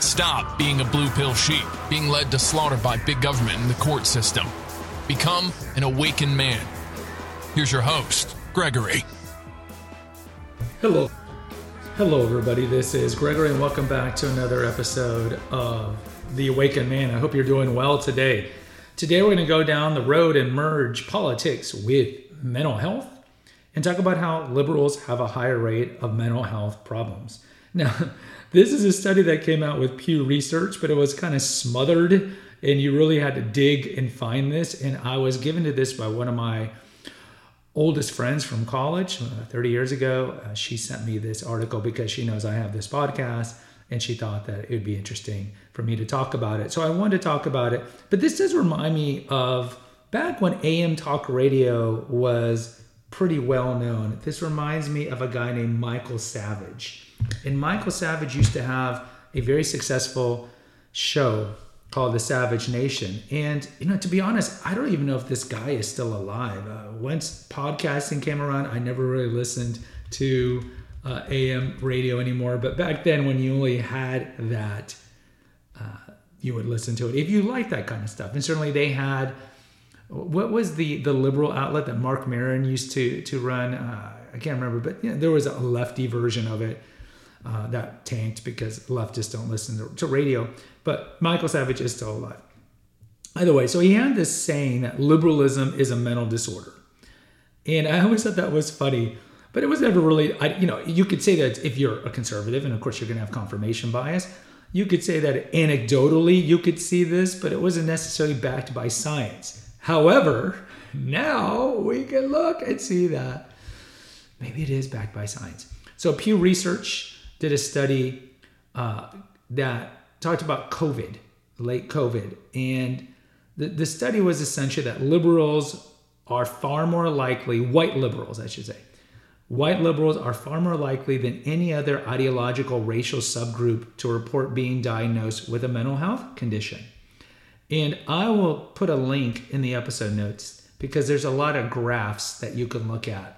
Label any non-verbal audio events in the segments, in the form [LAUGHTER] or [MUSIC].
Stop being a blue pill sheep, being led to slaughter by big government and the court system. Become an awakened man. Here's your host, Gregory. Hello. Hello, everybody. This is Gregory, and welcome back to another episode of The Awakened Man. I hope you're doing well today. Today, we're going to go down the road and merge politics with mental health and talk about how liberals have a higher rate of mental health problems. Now, this is a study that came out with Pew Research, but it was kind of smothered, and you really had to dig and find this. And I was given to this by one of my oldest friends from college uh, 30 years ago. Uh, she sent me this article because she knows I have this podcast and she thought that it would be interesting for me to talk about it. So I wanted to talk about it. But this does remind me of back when AM talk radio was pretty well known. This reminds me of a guy named Michael Savage. And Michael Savage used to have a very successful show called The Savage Nation. And, you know, to be honest, I don't even know if this guy is still alive. Uh, once podcasting came around, I never really listened to uh, AM radio anymore. But back then, when you only had that, uh, you would listen to it if you like that kind of stuff. And certainly they had what was the the liberal outlet that Marc Maron used to to run? Uh, I can't remember, but you know, there was a lefty version of it uh, that tanked because leftists don't listen to, to radio. But Michael Savage is still alive. Either way, so he had this saying that liberalism is a mental disorder, and I always thought that was funny. But it was never really, I, you know, you could say that if you're a conservative, and of course you're going to have confirmation bias, you could say that anecdotally you could see this, but it wasn't necessarily backed by science. However, now we can look and see that maybe it is backed by science. So Pew Research did a study uh, that talked about COVID, late COVID, and the, the study was essentially that liberals are far more likely, white liberals, I should say, white liberals are far more likely than any other ideological racial subgroup to report being diagnosed with a mental health condition. And I will put a link in the episode notes because there's a lot of graphs that you can look at.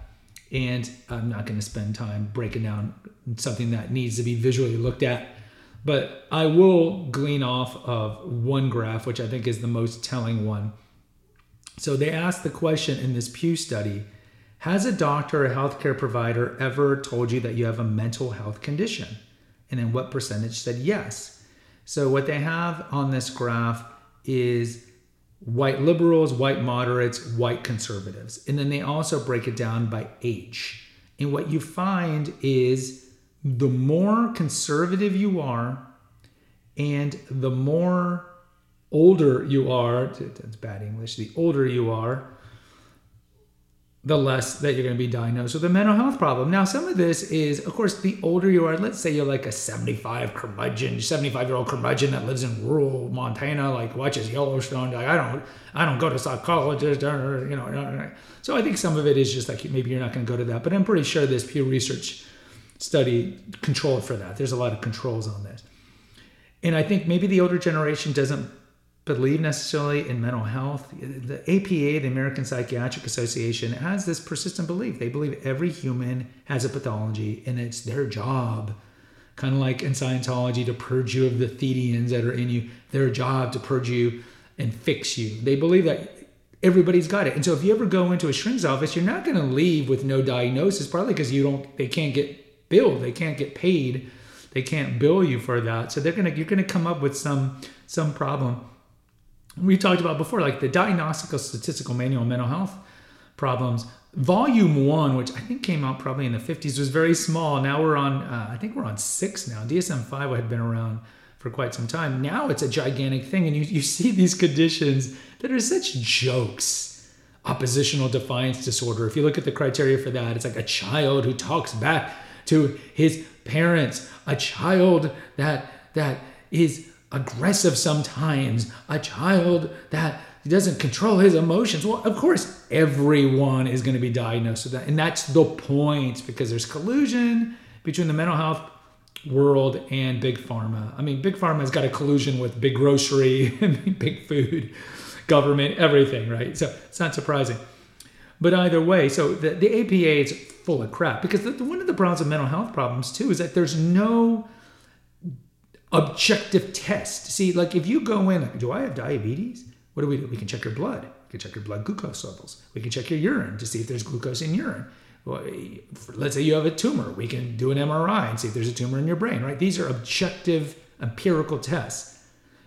And I'm not going to spend time breaking down something that needs to be visually looked at. But I will glean off of one graph, which I think is the most telling one. So they asked the question in this Pew study Has a doctor or healthcare provider ever told you that you have a mental health condition? And then what percentage said yes? So what they have on this graph is white liberals, white moderates, white conservatives. And then they also break it down by age. And what you find is the more conservative you are and the more older you are, that's bad English, the older you are, the less that you're going to be diagnosed with a mental health problem. Now, some of this is, of course, the older you are, let's say you're like a 75 curmudgeon, 75 year old curmudgeon that lives in rural Montana, like watches Yellowstone. Like, I don't, I don't go to psychologist, or, you know. So I think some of it is just like maybe you're not going to go to that, but I'm pretty sure this Pew Research study controlled for that. There's a lot of controls on this. And I think maybe the older generation doesn't believe necessarily in mental health. The APA, the American Psychiatric Association, has this persistent belief. They believe every human has a pathology and it's their job, kind of like in Scientology, to purge you of the Thetans that are in you, their job to purge you and fix you. They believe that everybody's got it. And so if you ever go into a shrink's office, you're not going to leave with no diagnosis, partly because you don't, they can't get billed, they can't get paid, they can't bill you for that. So they're gonna, you're going to come up with some, some problem we talked about before, like the Diagnostical Statistical Manual of Mental Health Problems. Volume one, which I think came out probably in the 50s, was very small. Now we're on, uh, I think we're on six now. DSM 5 had been around for quite some time. Now it's a gigantic thing, and you, you see these conditions that are such jokes. Oppositional defiance disorder. If you look at the criteria for that, it's like a child who talks back to his parents, a child that that is aggressive sometimes, a child that doesn't control his emotions. Well, of course, everyone is going to be diagnosed with that. And that's the point because there's collusion between the mental health world and big pharma. I mean, big pharma has got a collusion with big grocery, [LAUGHS] big food, government, everything, right? So it's not surprising. But either way, so the, the APA is full of crap because the, one of the problems of mental health problems too is that there's no objective test. See, like if you go in, do I have diabetes? What do we do? We can check your blood. We can check your blood glucose levels. We can check your urine to see if there's glucose in urine. Well, let's say you have a tumor. We can do an MRI and see if there's a tumor in your brain, right? These are objective empirical tests.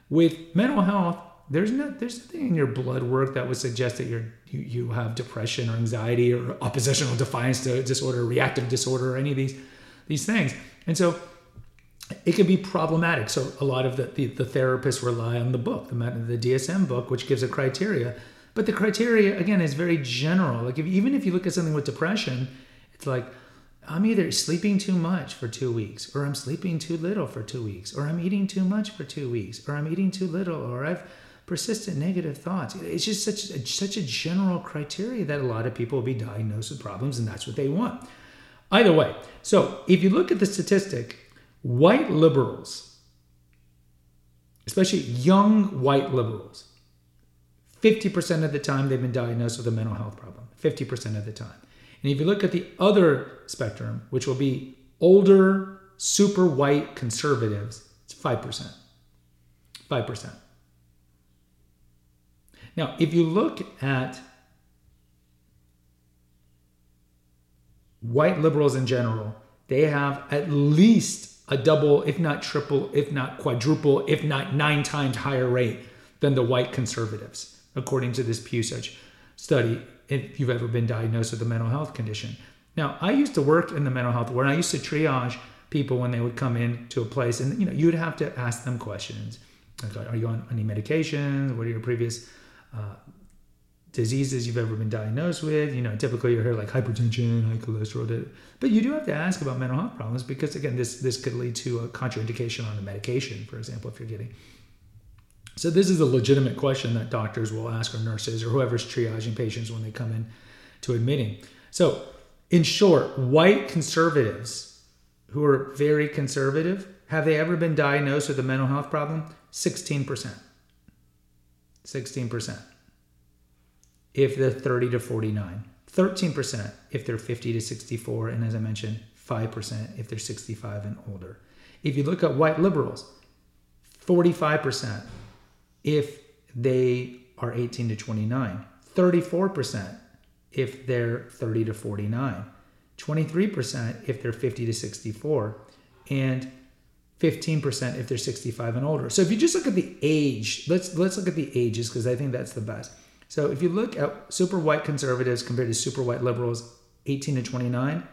With mental health, there's no there's nothing in your blood work that would suggest that you're you, you have depression or anxiety or oppositional defiance disorder, reactive disorder, or any of these these things. And so it can be problematic. So a lot of the, the, the therapists rely on the book, the, the DSM book, which gives a criteria. But the criteria, again, is very general. Like if, even if you look at something with depression, it's like, I'm either sleeping too much for two weeks, or I'm sleeping too little for two weeks, or I'm eating too much for two weeks, or I'm eating too little, or I've persistent negative thoughts. It's just such a, such a general criteria that a lot of people will be diagnosed with problems, and that's what they want. Either way, so if you look at the statistic, white liberals, especially young white liberals, 50% of the time they've been diagnosed with a mental health problem. 50% of the time. And if you look at the other spectrum, which will be older, super white conservatives, it's 5%. 5%. Now, if you look at white liberals in general, they have at least a double, if not triple, if not quadruple, if not nine times higher rate than the white conservatives, according to this Pew study, if you've ever been diagnosed with a mental health condition. Now, I used to work in the mental health where I used to triage people when they would come in to a place, and you know, you'd have to ask them questions. Like, are you on any medications? What are your previous uh, diseases you've ever been diagnosed with. You know, typically you hear like hypertension, high cholesterol. But you do have to ask about mental health problems because again, this this could lead to a contraindication on a medication, for example, if you're getting. So this is a legitimate question that doctors will ask or nurses or whoever's triaging patients when they come in to admitting. So, in short, white conservatives who are very conservative, have they ever been diagnosed with a mental health problem? 16%. 16% if they're 30 to 49, 13% if they're 50 to 64, and as I mentioned, 5% if they're 65 and older. If you look at white liberals, 45% if they are 18 to 29, 34% if they're 30 to 49, 23% if they're 50 to 64, and 15% if they're 65 and older. So if you just look at the age, let's let's look at the ages because I think that's the best. So if you look at super white conservatives compared to super white liberals, 18 to 29,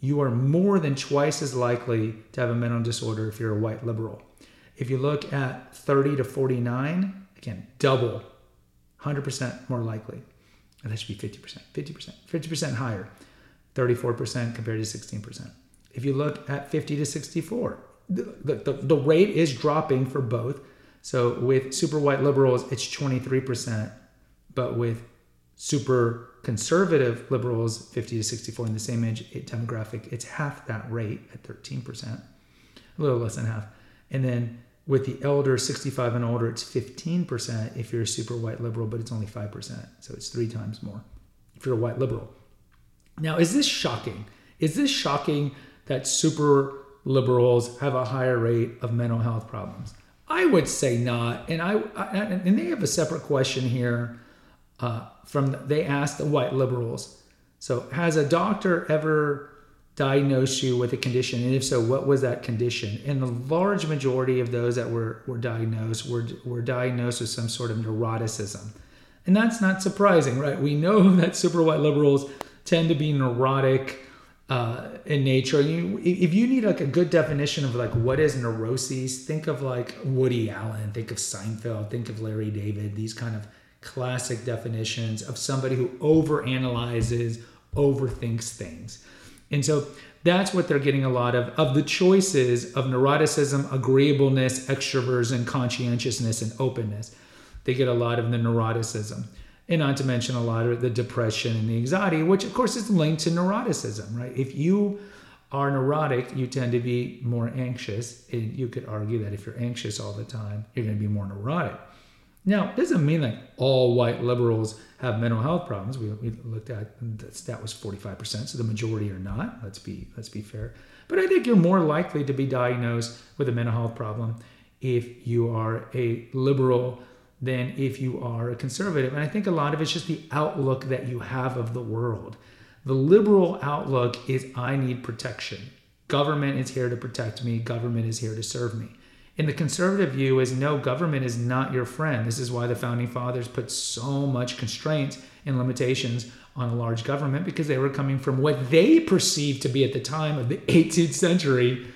you are more than twice as likely to have a mental disorder if you're a white liberal. If you look at 30 to 49, again, double, 100% more likely. And that should be 50%, 50%, 50% higher, 34% compared to 16%. If you look at 50 to 64, the, the, the rate is dropping for both. So with super white liberals, it's 23% but with super conservative liberals, 50 to 64 in the same age demographic, it's half that rate at 13%, a little less than half. And then with the elder 65 and older, it's 15% if you're a super white liberal, but it's only 5%. So it's three times more if you're a white liberal. Now, is this shocking? Is this shocking that super liberals have a higher rate of mental health problems? I would say not. And I, I and they have a separate question here uh, from they asked the white liberals. So, has a doctor ever diagnosed you with a condition, and if so, what was that condition? And the large majority of those that were were diagnosed were were diagnosed with some sort of neuroticism, and that's not surprising, right? We know [LAUGHS] that super white liberals tend to be neurotic. Uh, in nature, you, if you need like a good definition of like what is neuroses, think of like Woody Allen, think of Seinfeld, think of Larry David, these kind of classic definitions of somebody who overanalyzes, overthinks things. And so that's what they're getting a lot of of the choices of neuroticism, agreeableness, extroversion, conscientiousness, and openness. They get a lot of the neuroticism. And not to mention a lot of the depression and the anxiety, which of course is linked to neuroticism, right? If you are neurotic, you tend to be more anxious. And you could argue that if you're anxious all the time, you're going to be more neurotic. Now, doesn't mean like all white liberals have mental health problems. We, we looked at that stat was 45%, so the majority are not. Let's be let's be fair. But I think you're more likely to be diagnosed with a mental health problem if you are a liberal than if you are a conservative. And I think a lot of it's just the outlook that you have of the world. The liberal outlook is I need protection. Government is here to protect me, government is here to serve me. And the conservative view is no, government is not your friend. This is why the founding fathers put so much constraints and limitations on a large government because they were coming from what they perceived to be at the time of the [LAUGHS] 18th century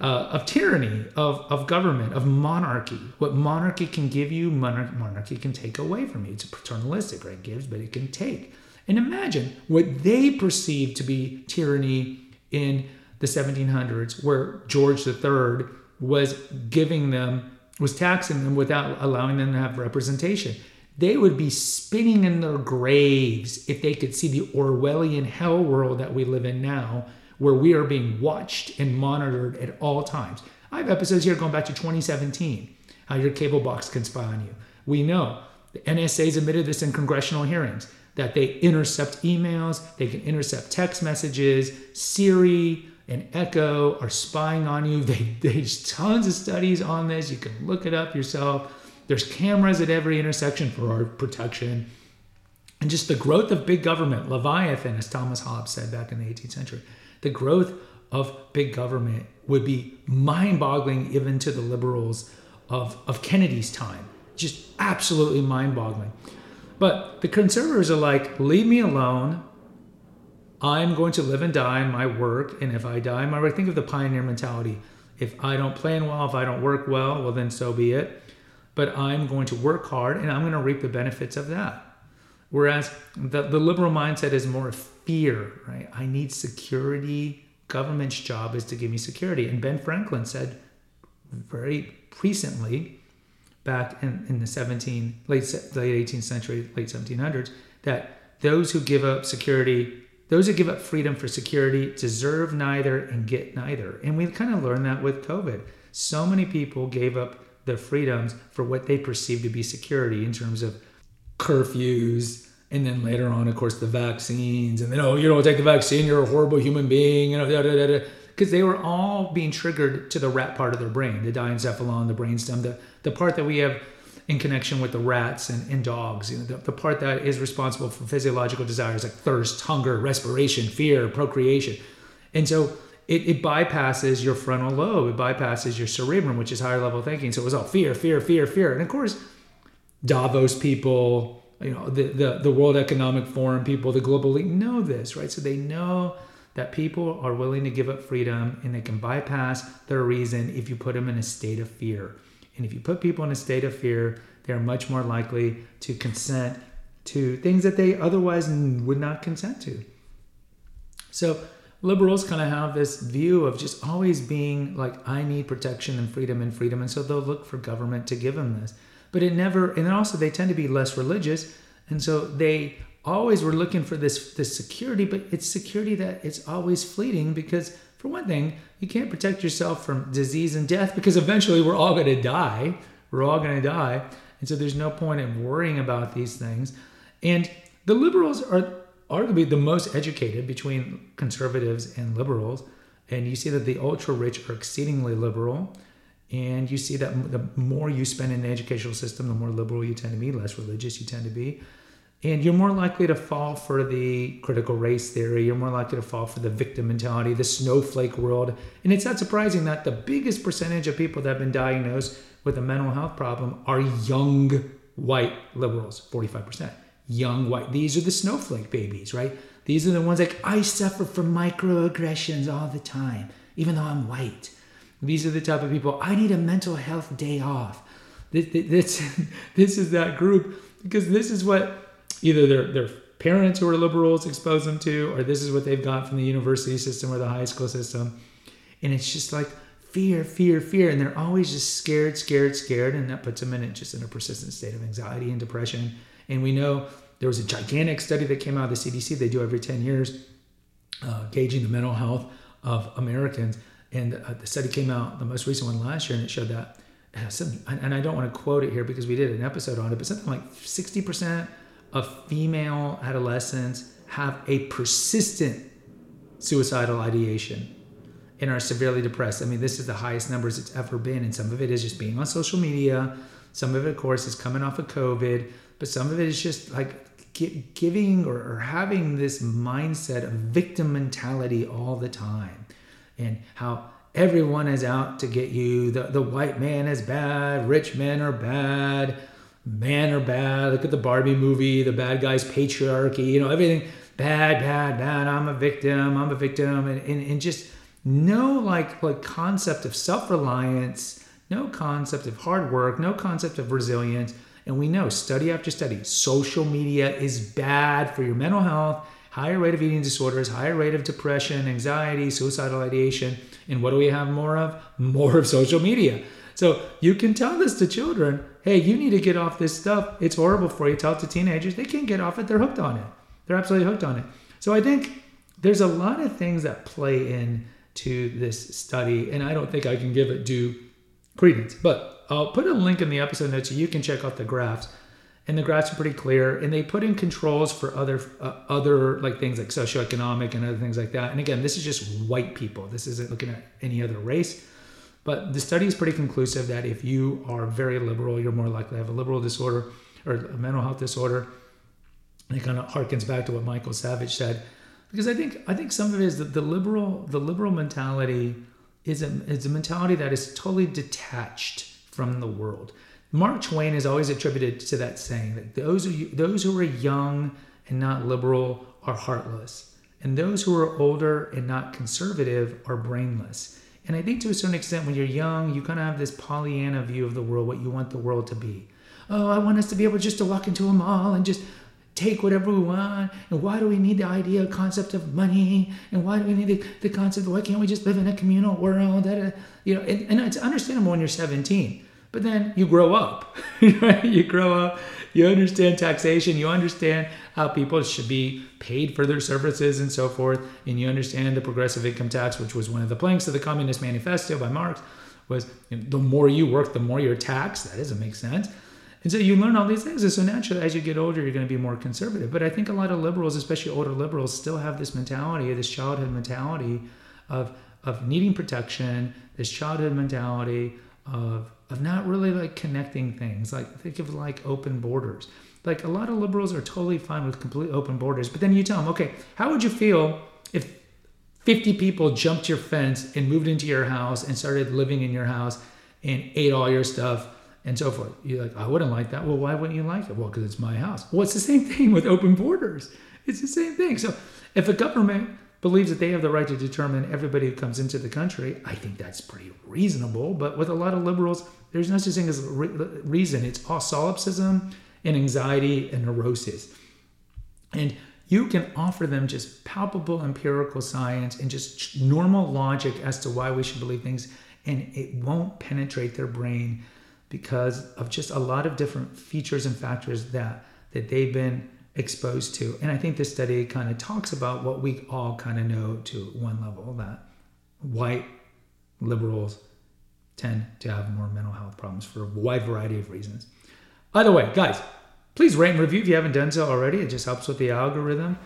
uh, of tyranny, of, of government, of monarchy. What monarchy can give you, monarch, monarchy can take away from you. It's paternalistic, right? It gives, but it can take. And imagine what they perceived to be tyranny in the 1700s, where George III was giving them, was taxing them without allowing them to have representation. They would be spinning in their graves if they could see the Orwellian hell world that we live in now, where we are being watched and monitored at all times. I have episodes here going back to 2017, how your cable box can spy on you. We know the NSA's admitted this in congressional hearings that they intercept emails, they can intercept text messages, Siri, and Echo are spying on you. [LAUGHS] They, there's tons of studies on this. You can look it up yourself. There's cameras at every intersection for our protection. And just the growth of big government, Leviathan, as Thomas Hobbes said back in the 18th century, the growth of big government would be mind boggling even to the liberals of, of Kennedy's time. Just absolutely mind boggling. But the conservatives are like, leave me alone. I'm going to live and die in my work. And if I die my work, think of the pioneer mentality. If I don't plan well, if I don't work well, well, then so be it. But I'm going to work hard and I'm going to reap the benefits of that. Whereas the, the liberal mindset is more fear, right? I need security. Government's job is to give me security. And Ben Franklin said very recently, back in, in the 17, late, late 18th century, late 1700s, that those who give up security those who give up freedom for security deserve neither and get neither. And we kind of learned that with COVID. So many people gave up their freedoms for what they perceived to be security in terms of curfews. And then later on, of course, the vaccines. And then, oh, you don't take the vaccine, you're a horrible human being. You know, because they were all being triggered to the rat part of their brain, the diencephalon, the brainstem, the, the part that we have in connection with the rats and, and dogs. You know, the, the part that is responsible for physiological desires like thirst, hunger, respiration, fear, procreation. And so it, it, bypasses your frontal lobe, it bypasses your cerebrum, which is higher level thinking. So it was all fear, fear, fear, fear. And of course, Davos people, you know, the, the, the World Economic Forum people, the global elite know this, right? So they know that people are willing to give up freedom and they can bypass their reason if you put them in a state of fear. And if you put people in a state of fear, they're much more likely to consent to things that they otherwise would not consent to. So, liberals kind of have this view of just always being like, I need protection and freedom and freedom. And so they'll look for government to give them this. But it never, and also they tend to be less religious. And so they always were looking for this, this security, but it's security that it's always fleeting because, for one thing, you can't protect yourself from disease and death because eventually we're all going to die. We're all going to die. And so there's no point in worrying about these things. And the liberals are arguably the most educated between conservatives and liberals. And you see that the ultra rich are exceedingly liberal. And you see that the more you spend in the educational system, the more liberal you tend to be, less religious you tend to be. And you're more likely to fall for the critical race theory. You're more likely to fall for the victim mentality, the snowflake world. And it's not surprising that the biggest percentage of people that have been diagnosed with a mental health problem are young white liberals, 45%. Young white. These are the snowflake babies, right? These are the ones like, I suffer from microaggressions all the time, even though I'm white. These are the type of people, I need a mental health day off. This, this, [LAUGHS] this is that group because this is what either they're they're parents who are liberals expose them to, or this is what they've got from the university system or the high school system. And it's just like fear, fear, fear. And they're always just scared, scared, scared. And that puts them in just in a persistent state of anxiety and depression. And we know there was a gigantic study that came out of the CDC, they do every 10 years, uh, gauging the mental health of Americans. And uh, the study came out, the most recent one last year, and it showed that, uh, and I don't want to quote it here because we did an episode on it, but something like 60% of female adolescents have a persistent suicidal ideation and are severely depressed. I mean, this is the highest numbers it's ever been, and some of it is just being on social media. Some of it, of course, is coming off of COVID, but some of it is just like giving or, or having this mindset of victim mentality all the time, and how everyone is out to get you. The, the white man is bad, rich men are bad, men are bad. Look at the Barbie movie, the bad guy's patriarchy, you know, everything. Bad, bad, bad. I'm a victim, I'm a victim, and, and, and just no like like concept of self-reliance no concept of hard work no concept of resilience. And we know study after study social media is bad for your mental health higher rate of eating disorders higher rate of depression anxiety suicidal ideation. And what do we have more of? More of social media so you can tell this to children hey you need to get off this stuff it's horrible for you tell it to teenagers they can't get off it they're hooked on it they're absolutely hooked on it so i think there's a lot of things that play in to this study, and I don't think I can give it due credence. But I'll put a link in the episode notes so you can check out the graphs. And the graphs are pretty clear, and they put in controls for other uh, other like things like socioeconomic and other things like that. And again, this is just white people. This isn't looking at any other race. But the study is pretty conclusive that if you are very liberal, you're more likely to have a liberal disorder or a mental health disorder. And it kind of harkens back to what Michael Savage said because I think I think some of it is that the liberal the liberal mentality is a is a mentality that is totally detached from the world. Mark Twain is always attributed to that saying that those who those who are young and not liberal are heartless, and those who are older and not conservative are brainless. And I think to a certain extent, when you're young, you kind of have this Pollyanna view of the world, what you want the world to be. Oh, I want us to be able just to walk into a mall and just take whatever we want. And why do we need the idea concept of money? And why do we need the, the concept why can't we just live in a communal world? That, you know and, and, it's understandable when you're 17 but then you grow up [LAUGHS] right? You grow up you understand taxation you understand how people should be paid for their services and so forth and you understand the progressive income tax which was one of the planks of the communist manifesto by marx was you know, the more you work the more you're taxed that doesn't make sense and so you learn all these things. And so naturally, as you get older, you're going to be more conservative. But I think a lot of liberals, especially older liberals, still have this mentality, this childhood mentality of, of needing protection, this childhood mentality of, of not really like connecting things. Like think of like open borders. Like a lot of liberals are totally fine with complete open borders. But then you tell them, okay, how would you feel if 50 people jumped your fence and moved into your house and started living in your house and ate all your stuff and so forth. You're like, I wouldn't like that. Well, why wouldn't you like it? Well, because it's my house. Well, it's the same thing with open borders. It's the same thing. So if a government believes that they have the right to determine everybody who comes into the country, I think that's pretty reasonable. But with a lot of liberals, there's no such thing as re- reason. It's all solipsism and anxiety and neurosis. And you can offer them just palpable empirical science and just normal logic as to why we should believe things, and it won't penetrate their brain because of just a lot of different features and factors that that they've been exposed to. And I think this study kind of talks about what we all kind of know to one level that white liberals tend to have more mental health problems for a wide variety of reasons. Either way, guys, please rate and review if you haven't done so already. It just helps with the algorithm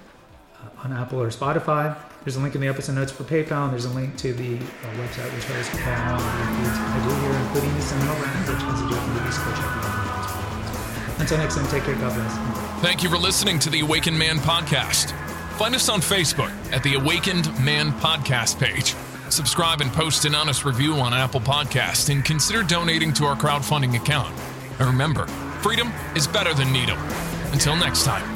uh, on Apple or Spotify. There's a link in the episode notes for PayPal, and there's a link to the uh, website which has all the feeds I do here, including the seminal round, which is a movies. Go check it out. Until next time, take care. God bless. Thank you for listening to the Awakened Man podcast. Find us on Facebook at the Awakened Man podcast page. Subscribe and post an honest review on Apple Podcast, and consider donating to our crowdfunding account. And remember, freedom is better than needle. Until next time.